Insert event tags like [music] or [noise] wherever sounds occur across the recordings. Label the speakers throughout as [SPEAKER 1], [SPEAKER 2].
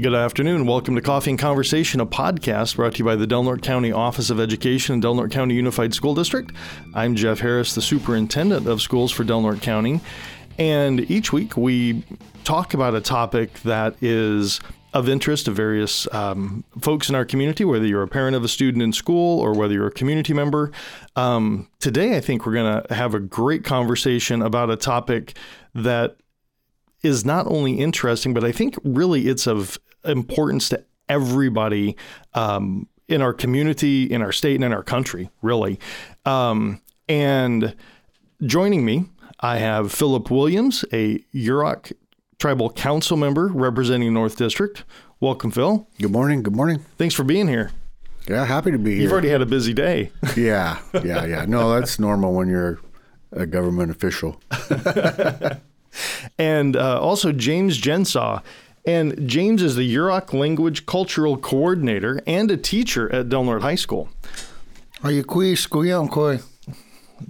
[SPEAKER 1] Good afternoon. Welcome to Coffee and Conversation, a podcast brought to you by the Del Norte County Office of Education and Del Norte County Unified School District. I'm Jeff Harris, the Superintendent of Schools for Del Norte County. And each week we talk about a topic that is of interest to various um, folks in our community, whether you're a parent of a student in school or whether you're a community member. Um, today, I think we're going to have a great conversation about a topic that is not only interesting, but I think really it's of importance to everybody um, in our community, in our state, and in our country, really. Um, and joining me, I have Philip Williams, a Yurok Tribal Council member representing North District. Welcome, Phil.
[SPEAKER 2] Good morning. Good morning.
[SPEAKER 1] Thanks for being here.
[SPEAKER 2] Yeah, happy to be here.
[SPEAKER 1] You've already had a busy day. [laughs]
[SPEAKER 2] yeah, yeah, yeah. No, that's normal when you're a government official. [laughs]
[SPEAKER 1] and uh, also James Gensaw. And James is the Yurok Language Cultural Coordinator and a teacher at Del Norte High School.
[SPEAKER 3] Are you koi?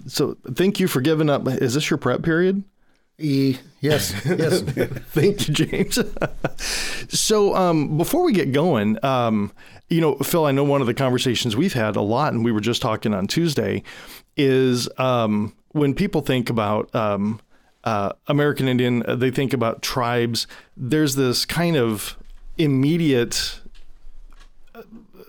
[SPEAKER 1] So thank you for giving up. Is this your prep period?
[SPEAKER 3] E, yes, yes. [laughs]
[SPEAKER 1] Thank you, James. [laughs] so, um, before we get going, um, you know, Phil, I know one of the conversations we've had a lot, and we were just talking on Tuesday, is um, when people think about um, uh, American Indian, uh, they think about tribes. There's this kind of immediate,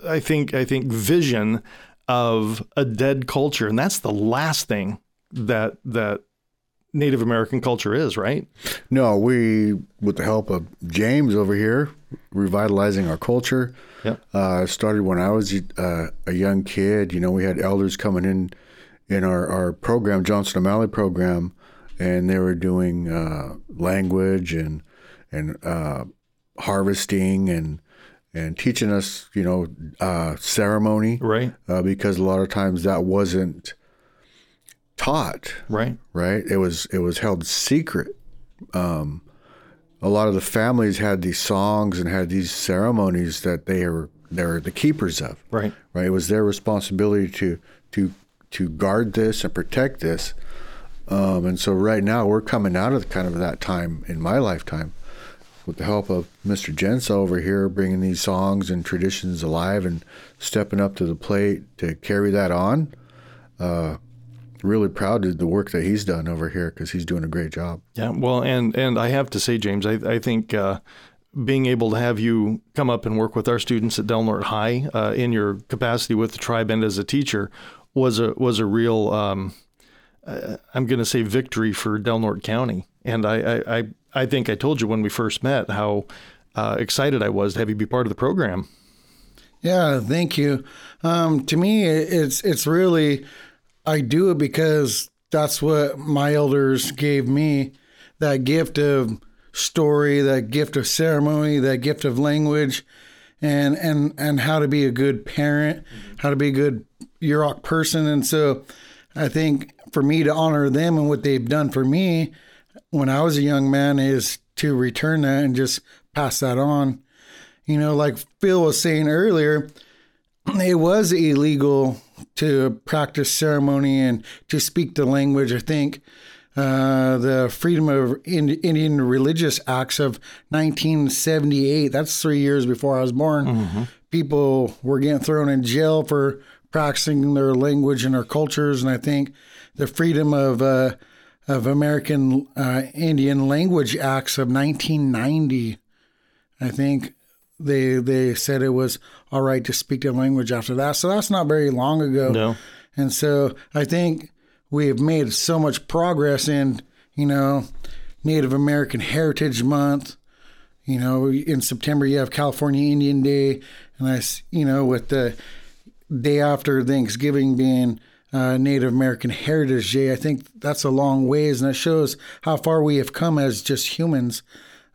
[SPEAKER 1] I think, I think, vision of a dead culture, and that's the last thing that that Native American culture is, right?
[SPEAKER 2] No, we, with the help of James over here, revitalizing our culture.
[SPEAKER 1] Yep.
[SPEAKER 2] Uh, started when I was uh, a young kid. You know, we had elders coming in in our, our program, Johnson O'Malley program, and they were doing uh, language and and uh, harvesting and and teaching us, you know, uh, ceremony,
[SPEAKER 1] right?
[SPEAKER 2] Uh, because a lot of times that wasn't taught.
[SPEAKER 1] Right.
[SPEAKER 2] Right. It was it was held secret. Um, a lot of the families had these songs and had these ceremonies that they were they were the keepers of.
[SPEAKER 1] Right.
[SPEAKER 2] Right. It was their responsibility to to to guard this and protect this. Um, and so right now we're coming out of kind of that time in my lifetime with the help of Mr. Gensaw over here, bringing these songs and traditions alive and stepping up to the plate to carry that on. Uh, really proud of the work that he's done over here because he's doing a great job.
[SPEAKER 1] Yeah, well, and and I have to say, James, I, I think uh, being able to have you come up and work with our students at Del Norte High uh, in your capacity with the tribe and as a teacher was a was a real um, uh, I'm going to say victory for Del Norte County. And I I, I think I told you when we first met how uh, excited I was to have you be part of the program.
[SPEAKER 3] Yeah, thank you. Um, to me, it's it's really I do it because that's what my elders gave me that gift of story, that gift of ceremony, that gift of language, and and and how to be a good parent, how to be a good Yurok person. And so I think for me to honor them and what they've done for me when I was a young man is to return that and just pass that on. You know, like Phil was saying earlier, it was illegal to practice ceremony and to speak the language. I think uh, the Freedom of Indian Religious Acts of 1978, that's three years before I was born, mm-hmm. people were getting thrown in jail for practicing their language and their cultures. And I think the Freedom of uh, of American uh, Indian Language Acts of 1990, I think they they said it was all right to speak their language after that. So that's not very long ago.
[SPEAKER 1] No.
[SPEAKER 3] And so I think we have made so much progress in, you know, Native American Heritage Month. You know, in September you have California Indian Day, and I, you know, with the day after Thanksgiving being uh, Native American Heritage Day, I think that's a long ways, and it shows how far we have come as just humans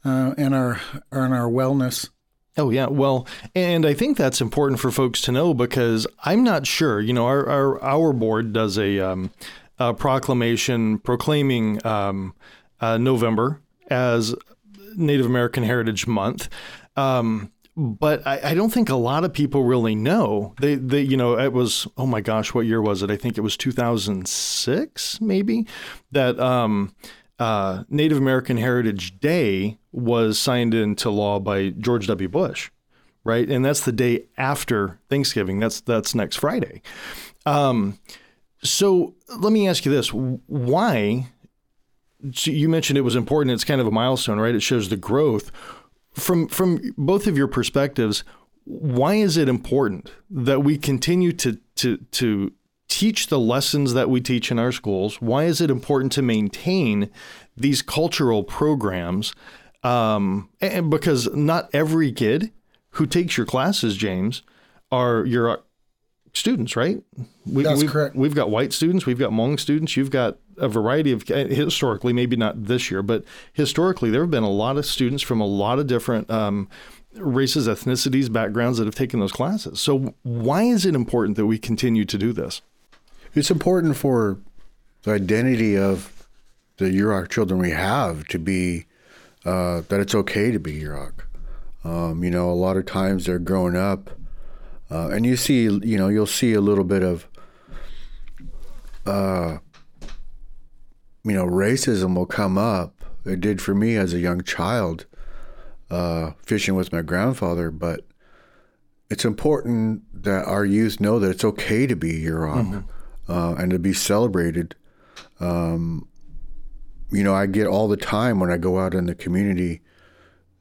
[SPEAKER 3] uh, and our and our wellness.
[SPEAKER 1] Oh yeah, well, and I think that's important for folks to know because I'm not sure. You know, our our, our board does a, um, a proclamation proclaiming um, uh, November as Native American Heritage Month. Um, but I, I, don't think a lot of people really know. They, they, you know, it was oh my gosh, what year was it? I think it was 2006, maybe that um, uh, Native American Heritage Day was signed into law by George W. Bush, right? And that's the day after Thanksgiving. That's that's next Friday. Um, so let me ask you this: Why? So you mentioned it was important. It's kind of a milestone, right? It shows the growth from from both of your perspectives. Why is it important that we continue to to to teach the lessons that we teach in our schools? Why is it important to maintain these cultural programs? Um, and because not every kid who takes your classes, James, are your students, right?
[SPEAKER 3] We, That's
[SPEAKER 1] we've,
[SPEAKER 3] correct.
[SPEAKER 1] We've got white students, we've got Hmong students, you've got a variety of historically, maybe not this year, but historically, there have been a lot of students from a lot of different um, races, ethnicities, backgrounds that have taken those classes. So, why is it important that we continue to do this?
[SPEAKER 2] It's important for the identity of the Yurok children we have to be uh, that it's okay to be Yurok. Um, you know, a lot of times they're growing up, uh, and you see, you know, you'll see a little bit of, uh, you know, racism will come up. It did for me as a young child, uh, fishing with my grandfather. But it's important that our youth know that it's okay to be Yurok. Mm-hmm uh, and to be celebrated. Um, you know, I get all the time when I go out in the community.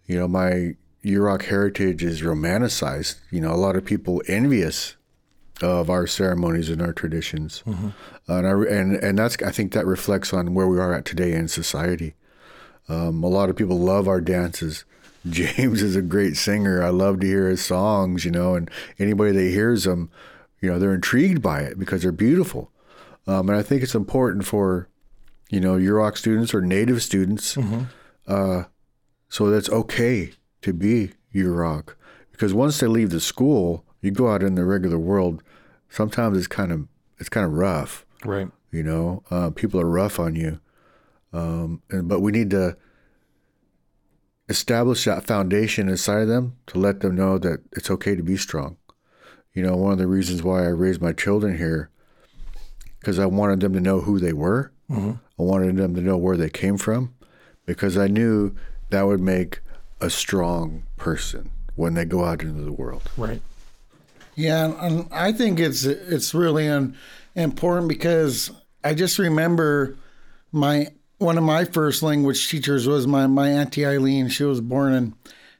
[SPEAKER 2] You know, my Yurok heritage is romanticized. You know, a lot of people envious of our ceremonies and our traditions, mm-hmm. and I, and and that's I think that reflects on where we are at today in society. Um, a lot of people love our dances. [laughs] James is a great singer. I love to hear his songs, you know, and anybody that hears them, you know, they're intrigued by it because they're beautiful. Um, and I think it's important for, you know, Yurok students or Native students, mm-hmm. uh, so that's okay to be Yurok. Because once they leave the school, you go out in the regular world. Sometimes it's kind of it's kind of rough,
[SPEAKER 1] right?
[SPEAKER 2] You know, uh, people are rough on you, um, and, but we need to establish that foundation inside of them to let them know that it's okay to be strong. You know, one of the reasons why I raised my children here, because I wanted them to know who they were. Mm-hmm. I wanted them to know where they came from, because I knew that would make a strong person when they go out into the world.
[SPEAKER 1] Right.
[SPEAKER 3] Yeah, and I think it's it's really un, important because I just remember my one of my first language teachers was my my auntie Eileen. She was born in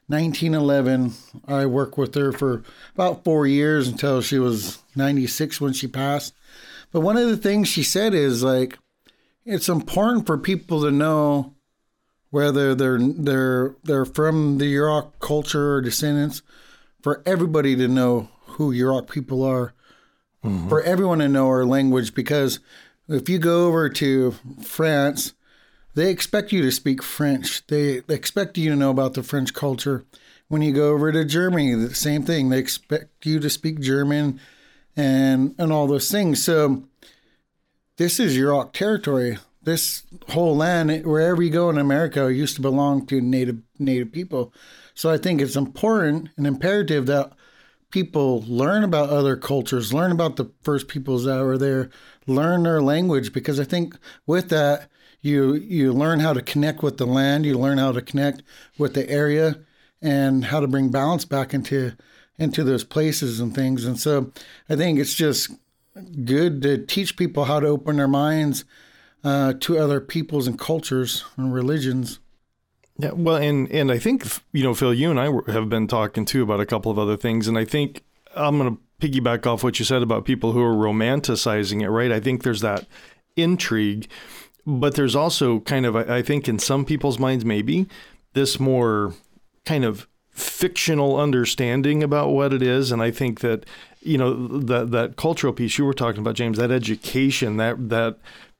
[SPEAKER 3] 1911. I worked with her for about four years until she was 96 when she passed. But one of the things she said is like, it's important for people to know whether they're they're they're from the Yurok culture or descendants, for everybody to know who Yurok people are, mm-hmm. for everyone to know our language. Because if you go over to France, they expect you to speak French. They, they expect you to know about the French culture. When you go over to Germany, the same thing. They expect you to speak German and and all those things. So this is Yurok territory. This whole land, wherever you go in America, used to belong to native native people. So I think it's important and imperative that people learn about other cultures, learn about the first peoples that were there, learn their language, because I think with that you you learn how to connect with the land you learn how to connect with the area and how to bring balance back into into those places and things and so i think it's just good to teach people how to open their minds uh, to other peoples and cultures and religions
[SPEAKER 1] yeah well and and i think you know phil you and i have been talking too about a couple of other things and i think i'm going to piggyback off what you said about people who are romanticizing it right i think there's that intrigue but there's also kind of, I think, in some people's minds, maybe this more kind of fictional understanding about what it is. And I think that, you know, that that cultural piece you were talking about, James, that education, that that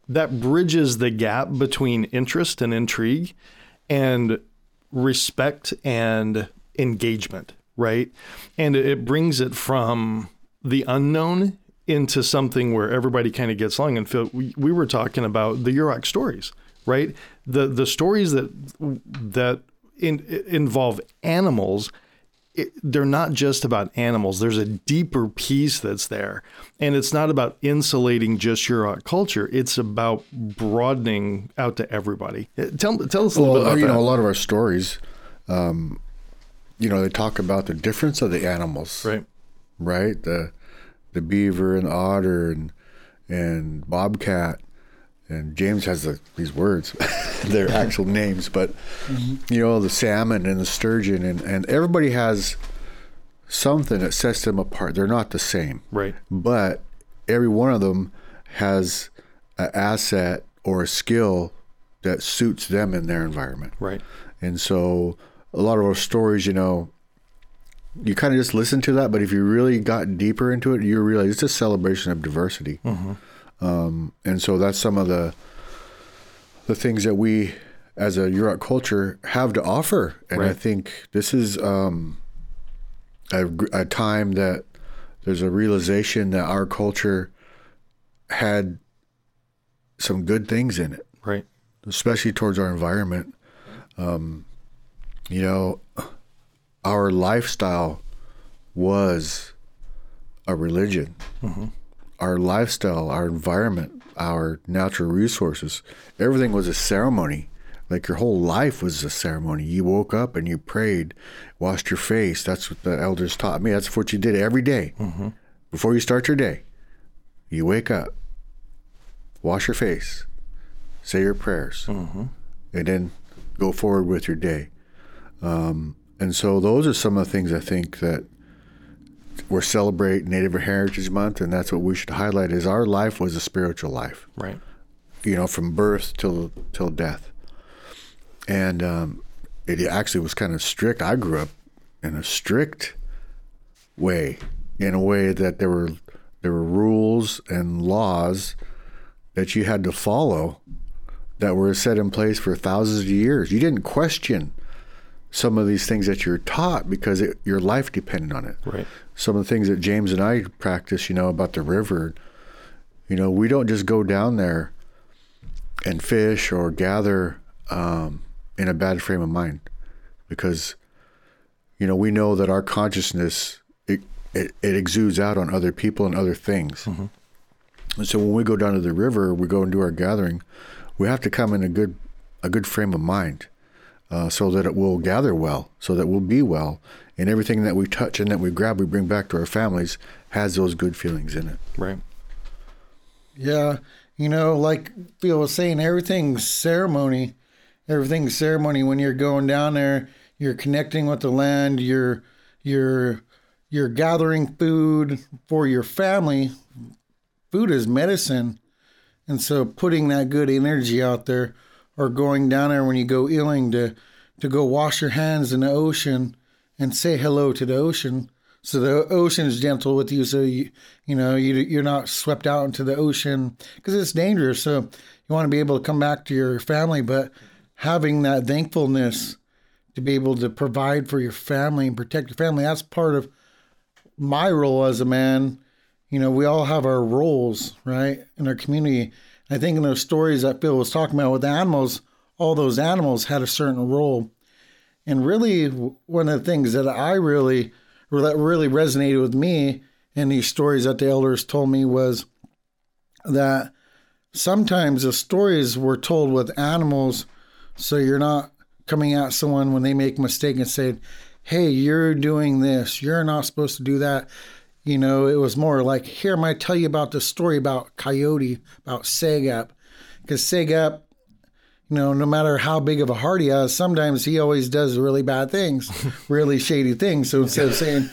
[SPEAKER 1] that bridges the gap between interest and intrigue and respect and engagement, right? And it brings it from the unknown into something where everybody kind of gets along. And Phil, we, we were talking about the Yurok stories, right? The the stories that that in, involve animals it, they're not just about animals. There's a deeper piece that's there. And it's not about insulating just Yurok culture. It's about broadening out to everybody. Uh, Tell, tell us a little
[SPEAKER 2] well,
[SPEAKER 1] bit about
[SPEAKER 2] you
[SPEAKER 1] that.
[SPEAKER 2] know, a lot of our stories, um, you know, they talk about the difference of the animals,
[SPEAKER 1] right.
[SPEAKER 2] right? The the beaver and the otter and and bobcat, and James has the, these words, [laughs] their actual names, but mm-hmm. you know, the salmon and the sturgeon, and and everybody has something that sets them apart. They're not the same,
[SPEAKER 1] Right.
[SPEAKER 2] but every one of them has an asset or a skill that suits them in their environment.
[SPEAKER 1] Right.
[SPEAKER 2] And so a lot of our stories, you know, you kind of just listen to that, but if you really got deeper into it, you realize it's a celebration of diversity. Mm-hmm. Um, and so that's some of the the things that we, as a Yurok culture, have to offer. And I think this is um, a, a time that there's a realization that our culture had some good things in it
[SPEAKER 1] Right.
[SPEAKER 2] especially towards our environment. Um, you know, our lifestyle was a religion. Our lifestyle, our environment, our natural resources, everything was a ceremony. Like your whole life was a ceremony. You woke up and you prayed, washed your face. That's what the elders taught me. That's what you did every day. Before you start your day, you wake up, wash your face, say your prayers, and then go forward with your day. Um, and so those are some of the things I think that we're celebrating Native Heritage Month, and that's what we should highlight: is our life was a spiritual life,
[SPEAKER 1] Right.
[SPEAKER 2] you know, from birth till till death. And um, it actually was kind of strict. I grew up in a strict way, in a way that there were there were rules and laws that you had to follow that were set in place for thousands of years. You didn't question some of these things that you're taught because it, your life depended on it.
[SPEAKER 1] Right.
[SPEAKER 2] Some of the things that James and I practice, you know, about the river, you know, we don't just go down there and fish or gather um, in a bad frame of mind because, you know, we know that our consciousness, it, it, it exudes out on other people and other things. And so when we go down to the river, we go and do our gathering, we have to come in a good a good frame of mind, uh, so that it will gather well, so that we'll be well, and everything that we touch and that we grab, we bring back to our families has those good feelings in it.
[SPEAKER 1] Right.
[SPEAKER 3] Yeah, you know, like Phil was saying, everything's ceremony. Everything's ceremony when you're going down there. You're connecting with the land. You're you're you're gathering food for your family. Food is medicine, and so putting that good energy out there, or going down there when you go eeling to to go wash your hands in the ocean and say hello to the ocean. So the ocean is gentle with you, so you you know you you're not swept out into the ocean because it's dangerous. So you want to be able to come back to your family, but having that thankfulness to be able to provide for your family and protect your family that's part of my role as a man. You know, we all have our roles, right, in our community. I think in those stories that Phil was talking about with the animals, all those animals had a certain role. And really, one of the things that I really, that really resonated with me in these stories that the elders told me was that sometimes the stories were told with animals, so you're not coming at someone when they make a mistake and saying, "Hey, you're doing this. You're not supposed to do that." You know, it was more like, "Here, I'm going to tell you about the story about Coyote, about Sagap, because Sagap." you know, no matter how big of a heart he has, sometimes he always does really bad things, [laughs] really shady things. So instead of saying,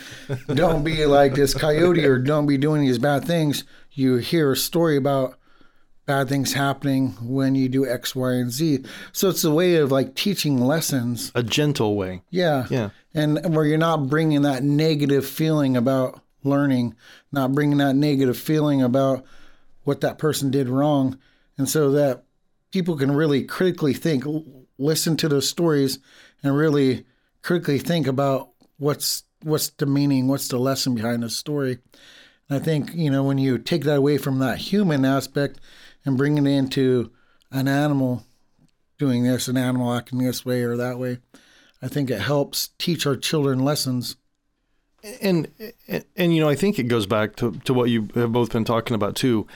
[SPEAKER 3] don't be like this coyote or don't be doing these bad things, you hear a story about bad things happening when you do X, Y, and Z. So it's a way of like teaching lessons.
[SPEAKER 1] A gentle way.
[SPEAKER 3] Yeah.
[SPEAKER 1] Yeah.
[SPEAKER 3] And where you're not bringing that negative feeling about learning, not bringing that negative feeling about what that person did wrong. And so that people can really critically think, listen to those stories and really critically think about what's what's the meaning, what's the lesson behind the story. And I think, you know, when you take that away from that human aspect and bring it into an animal doing this, an animal acting this way or that way, I think it helps teach our children lessons.
[SPEAKER 1] And, and and you know I think it goes back to, to what you have both been talking about too.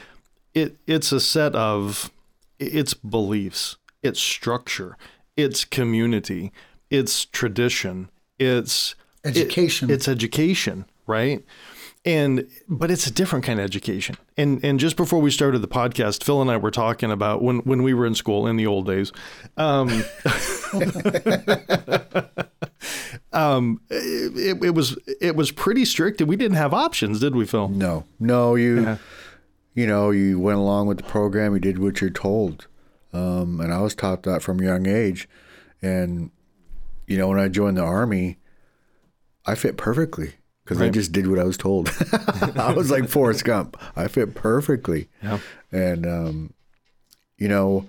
[SPEAKER 1] It it's a set of it's beliefs, it's structure, it's community, it's tradition, it's it-
[SPEAKER 3] Education.
[SPEAKER 1] it's education, right? And but it's a different kind of education. And and just before we started the podcast, Phil and I were talking about when when we were in school in the old days. Um, [laughs] [laughs] it, it was it was pretty strict, and we didn't have options, did we, Phil?
[SPEAKER 2] No, no, you, you know, you went along with the program. You did what you're told, um, and I was taught that from a young age. And you know, when I joined the army, I fit perfectly because I just did what I was told. [laughs] I was like Forrest Gump. I fit perfectly.
[SPEAKER 1] Yeah.
[SPEAKER 2] And um, you know,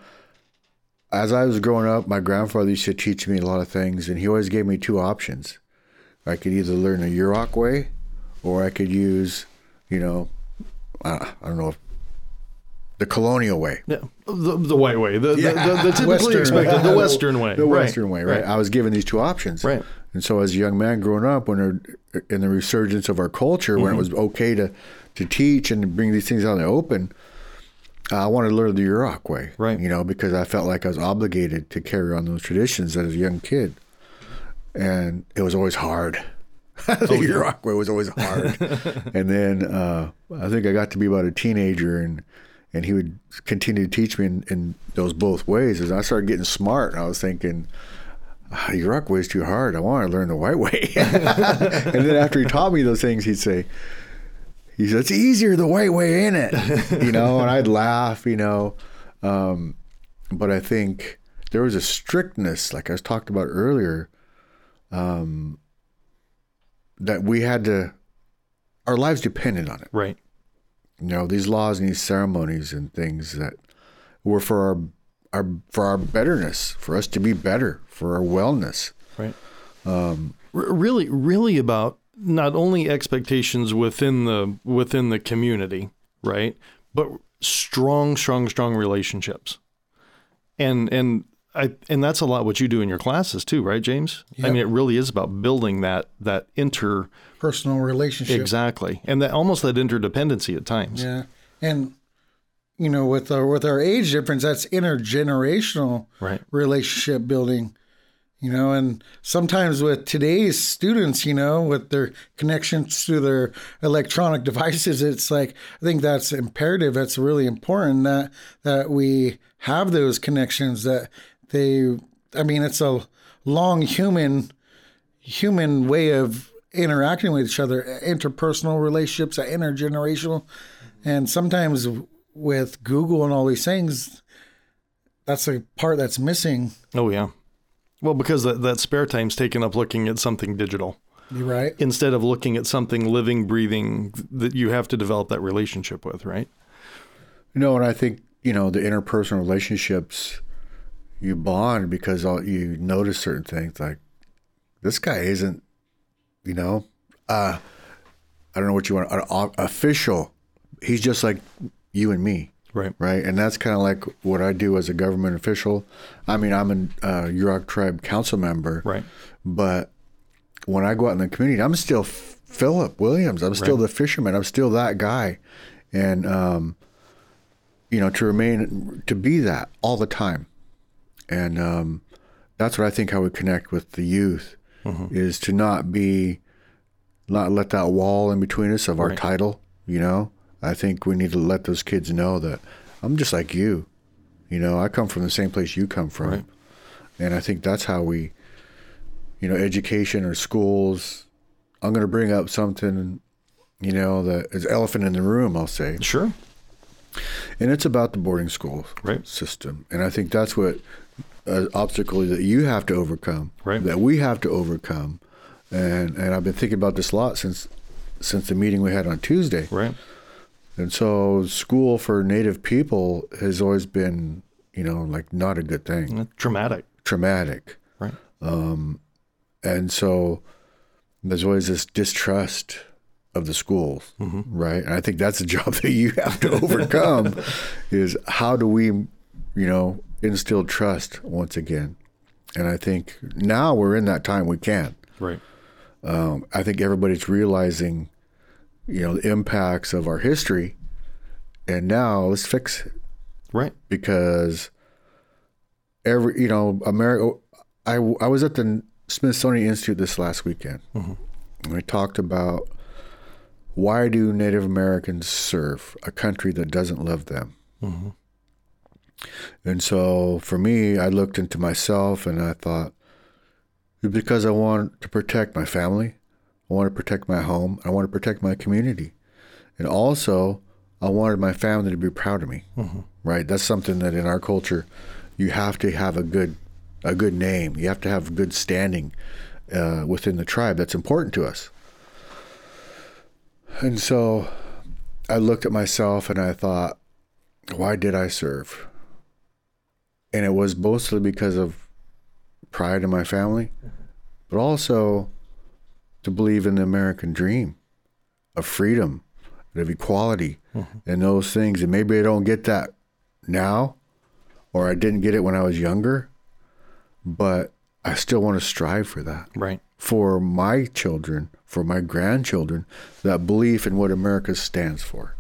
[SPEAKER 2] as I was growing up, my grandfather used to teach me a lot of things, and he always gave me two options. I could either learn the Yurok way, or I could use, you know, I, I don't know, if, the colonial way,
[SPEAKER 1] Yeah, the, the white way, the, the, the, the typically
[SPEAKER 3] Western.
[SPEAKER 1] expected, the Western way,
[SPEAKER 2] the
[SPEAKER 1] right.
[SPEAKER 2] Western way, right? I was given these two options,
[SPEAKER 1] Right.
[SPEAKER 2] And so, as a young man growing up, when in the resurgence of our culture, when it mm-hmm. was okay to to teach and bring these things out in the open, I wanted to learn the Yurok way,
[SPEAKER 1] Right.
[SPEAKER 2] You know, because I felt like I was obligated to carry on those traditions as a young kid, and it was always hard. the Yurok way was always hard. [laughs] and then uh, I think I got to be about a teenager, and and he would continue to teach me in, in those both ways. As I started getting smart, I was thinking. "Ah, Yurok way is too hard. I want to learn the white way. [laughs] and then after he taught me those things, he'd say, he said, it's easier the white way, ain't it? [laughs] You know, and I'd laugh, you know. Um, but I think there was a strictness, like I was talked about earlier, um, that we had to, our lives depended on it.
[SPEAKER 1] right,
[SPEAKER 2] You know, these laws and these ceremonies and things that were for our, our for our betterness, for us to be better, for our wellness.
[SPEAKER 1] right. R- really, really about not only expectations within the within the community, right, but strong, strong, strong relationships, and and I and that's a lot what you do in your classes too, right, James? I mean, it really is about building that that inter
[SPEAKER 3] personal relationship.
[SPEAKER 1] exactly, and that almost that interdependency at times.
[SPEAKER 3] Yeah, and you know, with our with our age difference, that's intergenerational
[SPEAKER 1] Right.
[SPEAKER 3] relationship building. You know, and sometimes with today's students, you know, with their connections to their electronic devices, it's like I think that's imperative. That's really important that that we have those connections. That they, I mean, it's a long human human way of interacting with each other, interpersonal relationships, uh, intergenerational, and sometimes with Google and all these things, that's the part that's missing.
[SPEAKER 1] Oh yeah. Well, because that, that spare time's taken up looking at something digital
[SPEAKER 3] You right?
[SPEAKER 1] instead of looking at something living, breathing that you have to develop that relationship with, right?
[SPEAKER 2] You know, and I think you know the interpersonal relationships you bond because all, you notice certain things like this guy isn't, you know, uh, I don't know what you want, an official. He's just like you and me,
[SPEAKER 1] Right.
[SPEAKER 2] right? And that's kind of like what I do as a government official. I mean, I'm a uh, Yurok tribe council member,
[SPEAKER 1] Right.
[SPEAKER 2] but when I go out in the community, I'm still Philip Williams. I'm still
[SPEAKER 1] Right.
[SPEAKER 2] the fisherman. I'm still that guy, and um, you know, to remain to be that all the time, and um, that's what I think how we connect with the youth is to not be, not let that wall in between us of our
[SPEAKER 1] Right.
[SPEAKER 2] title. You know, I think we need to let those kids know that I'm just like you. You know, I come from the same place you come from,
[SPEAKER 1] Right.
[SPEAKER 2] and I think that's how we you know, education or schools. I'm going to bring up something, you know, that is elephant in the room, I'll say.
[SPEAKER 1] Sure.
[SPEAKER 2] And it's about the boarding school
[SPEAKER 1] Right.
[SPEAKER 2] system. And I think that's what an obstacle that you have to overcome,
[SPEAKER 1] Right.
[SPEAKER 2] that we have to overcome. And and I've been thinking about this a lot since since the meeting we had on Tuesday.
[SPEAKER 1] Right.
[SPEAKER 2] And so school for native people has always been, you know, like not a good thing, mm,
[SPEAKER 1] Traumatic.
[SPEAKER 2] traumatic.
[SPEAKER 1] Right.
[SPEAKER 2] Um, and so there's always this distrust of the schools mm-hmm. right and i think that's a [laughs] job that you have to overcome [laughs] is how do we you know instill trust once again and i think now we're in that time we can
[SPEAKER 1] Right.
[SPEAKER 2] Um, I think everybody's realizing, you know, the impacts of our history, and now let's fix it
[SPEAKER 1] Right.
[SPEAKER 2] because every you know America. I I was at the Smithsonian Institute this last weekend, and we talked about why do Native Americans serve a country that doesn't love them. And so for me, I looked into myself and I thought, because I want to protect my family, I want to protect my home, I want to protect my community, and also I wanted my family to be proud of me. Right? That's something that in our culture, you have to have a good a good name. You have to have good standing uh, within the tribe. That's important to us. And so I looked at myself and I thought, why did I serve? And it was mostly because of pride in my family, but also to believe in the American dream of freedom, of equality, mm-hmm. and those things. And maybe I don't get that now, or I didn't get it when I was younger, but I still want to strive for that
[SPEAKER 1] Right.
[SPEAKER 2] for my children, for my grandchildren, that belief in what America stands for.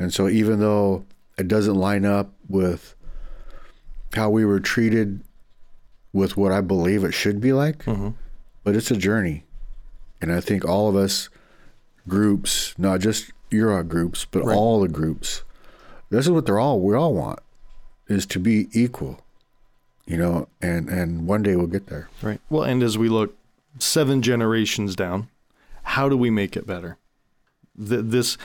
[SPEAKER 2] And so, even though it doesn't line up with how we were treated with what I believe it should be like, mm-hmm. but it's a journey. And I think all of us groups, not just Yurok groups, but
[SPEAKER 1] Right.
[SPEAKER 2] all the groups, this is what they're all, we all want, is to be equal, you know, and, and one day we'll get there.
[SPEAKER 1] Right. Well, and as we look seven generations down, how do we make it better? Th- this,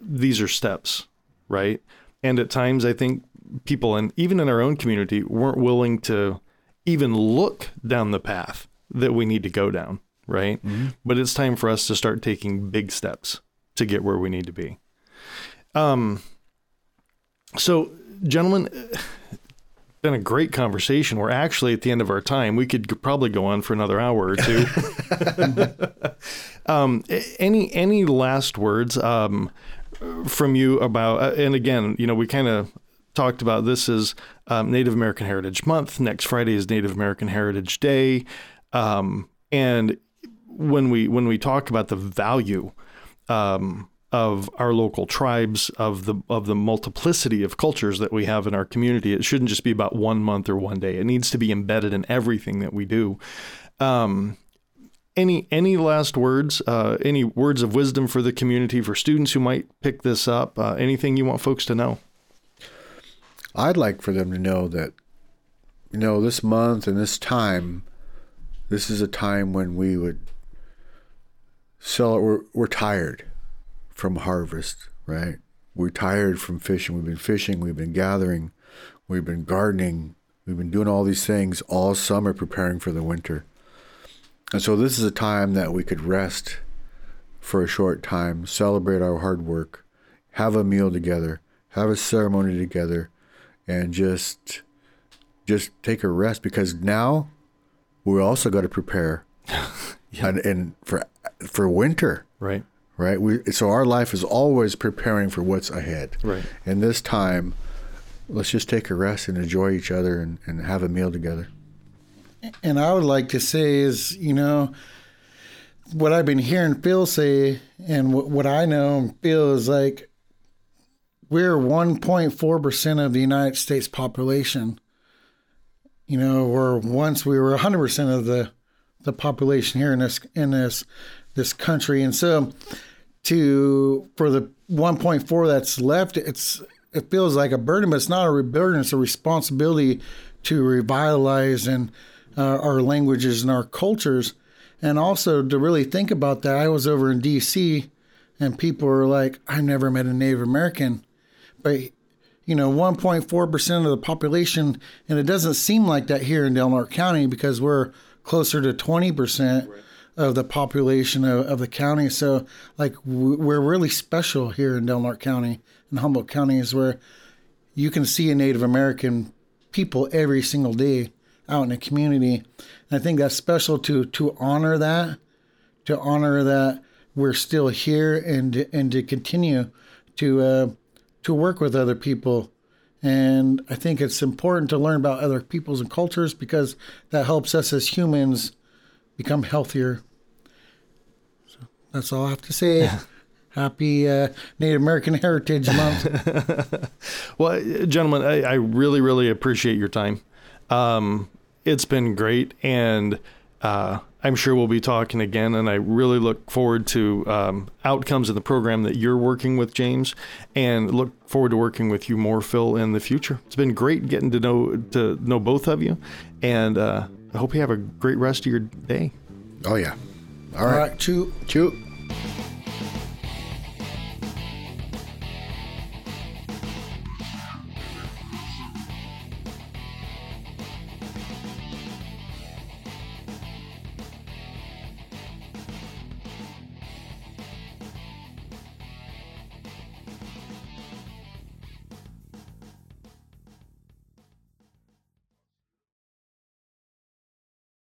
[SPEAKER 1] these are steps, right? And at times, I think people, and even in our own community, weren't willing to even look down the path that we need to go down, right? But it's time for us to start taking big steps to get where we need to be. Um. So, gentlemen, [sighs] been a great conversation. We're actually at the end of our time. We could probably go on for another hour or two. [laughs] um, any any last words um, from you about? Uh, and again, you know, we kind of talked about this is um, Native American Heritage Month. Next Friday is Native American Heritage Day, um, and when we when we talk about the value um, of our local tribes, of the of the multiplicity of cultures that we have in our community. It shouldn't just be about one month or one day. It needs to be embedded in everything that we do. Um, any any last words? Uh, any words of wisdom for the community for students who might pick this up? Uh, anything you want folks to know?
[SPEAKER 2] I'd like for them to know that, you know, this month and this time, this is a time when we would sell. We're we're tired from harvest, right? We're tired from fishing. We've been fishing. We've been gathering. We've been gardening. We've been doing all these things all summer, preparing for the winter. And so this is a time that we could rest for a short time, celebrate our hard work, have a meal together, have a ceremony together, and just just take a rest because now we also got to prepare [laughs] and, and for for winter.
[SPEAKER 1] Right.
[SPEAKER 2] right? We so our life is always preparing for what's ahead.
[SPEAKER 1] Right.
[SPEAKER 2] and this time let's just take a rest and enjoy each other and, and have a meal together.
[SPEAKER 3] And I would like to say is, you know, what I've been hearing Phil say, and what, what I know and feel is like we're 1.4 percent of the United States population. You know, where once we were 100 percent of the the population here in this in this this country, and so to for the 1.4 that's left, it's it feels like a burden, but it's not a burden. It's a responsibility to revitalize and uh, our languages and our cultures, and also to really think about that. I was over in D.C. and people were like, "I've never met a Native American," but you know, 1.4 percent of the population, and it doesn't seem like that here in Del Norte County because we're closer to 20 percent of the population of, of the county. So, like, we're really special here in Del Norte County and Humboldt County is where you can see a Native American people every single day out in the community. And I think that's special to to honor that, to honor that we're still here and and to continue to uh, to work with other people. And I think it's important to learn about other peoples and cultures because that helps us as humans become healthier. So that's all I have to say. [laughs] Happy uh, Native American Heritage Month. [laughs]
[SPEAKER 1] Well, gentlemen, I, I really, really appreciate your time. Um, it's been great, and uh, I'm sure we'll be talking again. And I really look forward to um, outcomes of the program that you're working with, James, and look forward to working with you more, Phil, in the future. It's been great getting to know to know both of you, and uh, I hope you have a great rest of your day.
[SPEAKER 2] Oh yeah. All
[SPEAKER 3] all
[SPEAKER 2] right.
[SPEAKER 3] right, chew.
[SPEAKER 2] Chew.